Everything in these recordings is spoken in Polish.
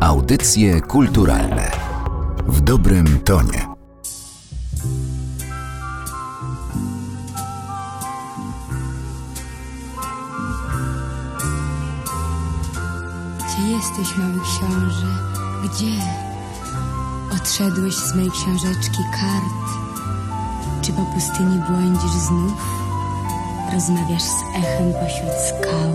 Audycje kulturalne w dobrym tonie. Gdzie jesteś, mały książę? Gdzie? Odszedłeś z mej książeczki kart? Czy po pustyni błądzisz znów? Rozmawiasz z echem pośród skał?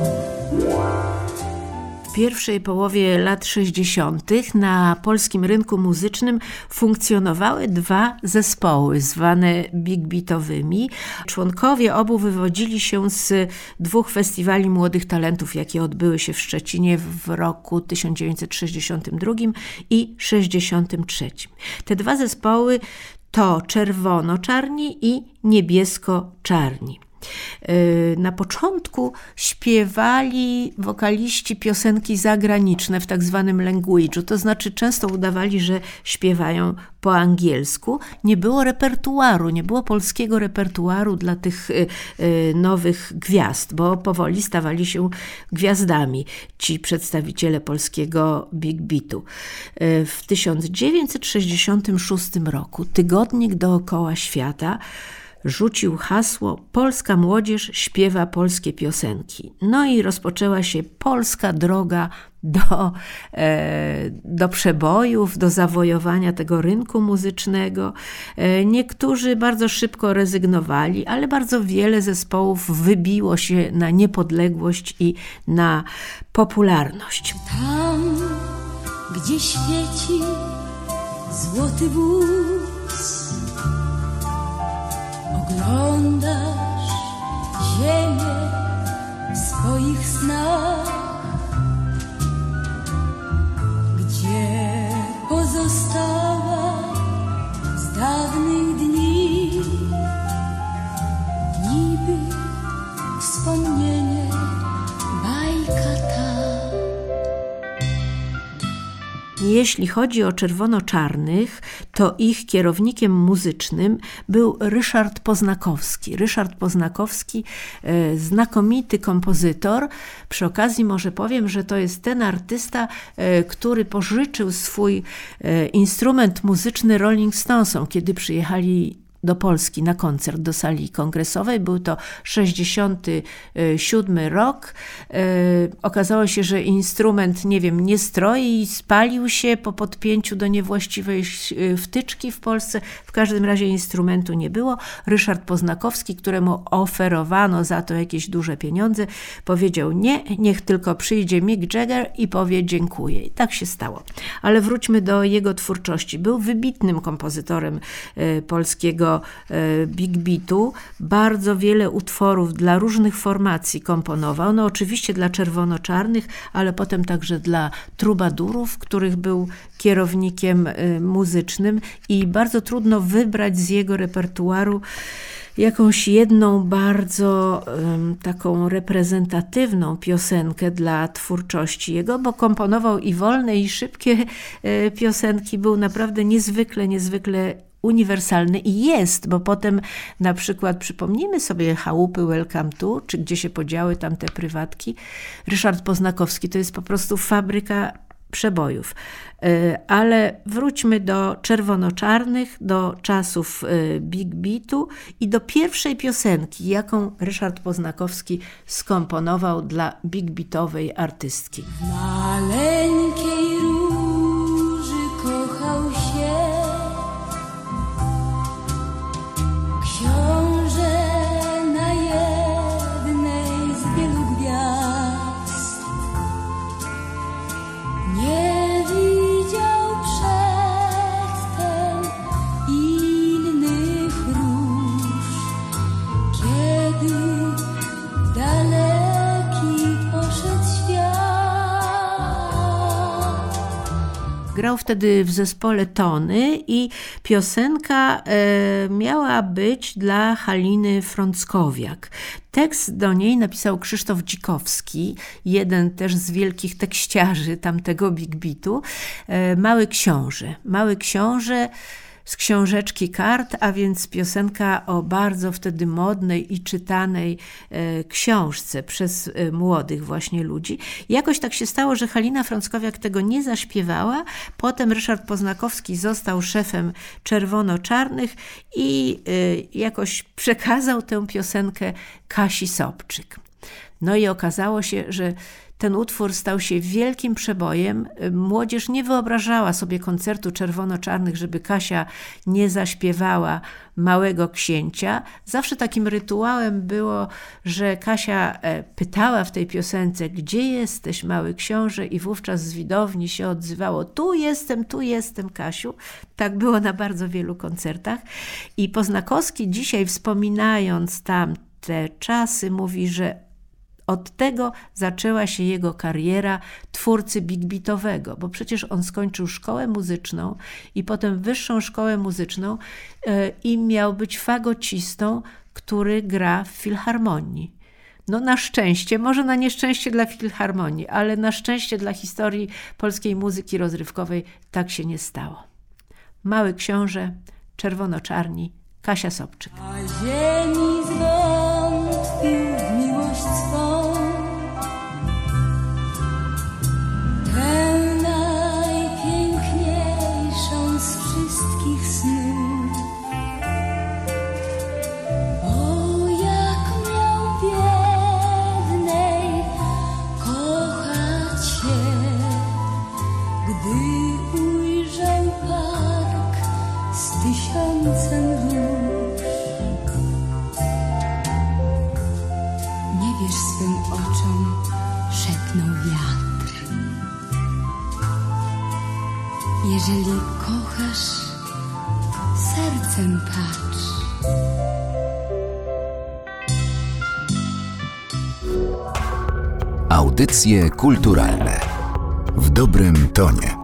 Pierwszej połowie lat 60. na polskim rynku muzycznym funkcjonowały dwa zespoły zwane big beatowymi. Członkowie obu wywodzili się z dwóch festiwali młodych talentów, jakie odbyły się w Szczecinie w roku 1962 i 63. Te dwa zespoły to czerwono-czarni i niebiesko-czarni. Y, na początku śpiewali wokaliści piosenki zagraniczne w tak zwanym language'u, to znaczy często udawali, że śpiewają po angielsku. Nie było repertuaru, nie było polskiego repertuaru dla tych y, y, nowych gwiazd, bo powoli stawali się gwiazdami ci przedstawiciele polskiego big beatu. W 1966 roku tygodnik dookoła świata rzucił hasło Polska młodzież śpiewa polskie piosenki. No i rozpoczęła się polska droga do, e, do przebojów, do zawojowania tego rynku muzycznego. E, niektórzy bardzo szybko rezygnowali, ale bardzo wiele zespołów wybiło się na niepodległość i na popularność. Tam, gdzie świeci złoty wóz oglądasz ziemię swoich snach, Jeśli chodzi o czerwono-czarnych, to ich kierownikiem muzycznym był Ryszard Poznakowski. Ryszard Poznakowski, e, znakomity kompozytor. Przy okazji może powiem, że to jest ten artysta, e, który pożyczył swój e, instrument muzyczny Rolling Stonesom, kiedy przyjechali do Polski na koncert do sali kongresowej. Był to 67 rok. E, okazało się, że instrument, nie wiem, nie stroi i spalił się po podpięciu do niewłaściwej e, wtyczki w Polsce. W każdym razie instrumentu nie było. Ryszard Poznakowski, któremu oferowano za to jakieś duże pieniądze, powiedział nie, niech tylko przyjdzie Mick Jagger i powie dziękuję. I tak się stało. Ale wróćmy do jego twórczości. Był wybitnym kompozytorem e, polskiego E, big beatu. Bardzo wiele utworów dla różnych formacji komponował. No oczywiście dla czerwono-czarnych, ale potem także dla trubadurów, których był kierownikiem e, muzycznym i bardzo trudno wybrać z jego repertuaru jakąś jedną bardzo um, taką reprezentatywną piosenkę dla twórczości jego, bo komponował i wolne, i szybkie e, piosenki. Był naprawdę niezwykle, niezwykle uniwersalny i jest, bo potem na przykład przypomnijmy sobie chałupy Welcome to, czy gdzie się podziały tamte prywatki. Ryszard Poznakowski to jest po prostu fabryka przebojów. E, ale wróćmy do czerwono-czarnych, do czasów e, Big Beatu i do pierwszej piosenki, jaką Ryszard Poznakowski skomponował dla big beatowej artystki. Grał wtedy w zespole Tony i piosenka e, miała być dla Haliny Frąckowiak. Tekst do niej napisał Krzysztof Dzikowski, jeden też z wielkich tekściarzy tamtego Big Beatu. E, Mały Książę. Mały Książę z książeczki kart, a więc piosenka o bardzo wtedy modnej i czytanej e, książce przez e, młodych właśnie ludzi. jakoś tak się stało, że Halina Frąckowiak tego nie zaśpiewała. Potem Ryszard Poznakowski został szefem Czerwono-Czarnych i e, jakoś przekazał tę piosenkę Kasi Sobczyk. No i okazało się, że ten utwór stał się wielkim przebojem. Młodzież nie wyobrażała sobie koncertu czerwono-czarnych, żeby Kasia nie zaśpiewała Małego Księcia. Zawsze takim rytuałem było, że Kasia e, pytała w tej piosence, gdzie jesteś, Mały Książę? I wówczas z widowni się odzywało, tu jestem, tu jestem, Kasiu. Tak było na bardzo wielu koncertach. I Poznakowski dzisiaj wspominając tam te czasy, mówi, że od tego zaczęła się jego kariera twórcy big beatowego, bo przecież on skończył szkołę muzyczną i potem wyższą szkołę muzyczną e, i miał być fagocistą, który gra w filharmonii. No na szczęście, może na nieszczęście dla filharmonii, ale na szczęście dla historii polskiej muzyki rozrywkowej tak się nie stało. Mały książę, czerwono-czarni, Kasia Sobczyk. Jeżeli kochasz, sercem patrz. Audycje kulturalne w dobrym tonie.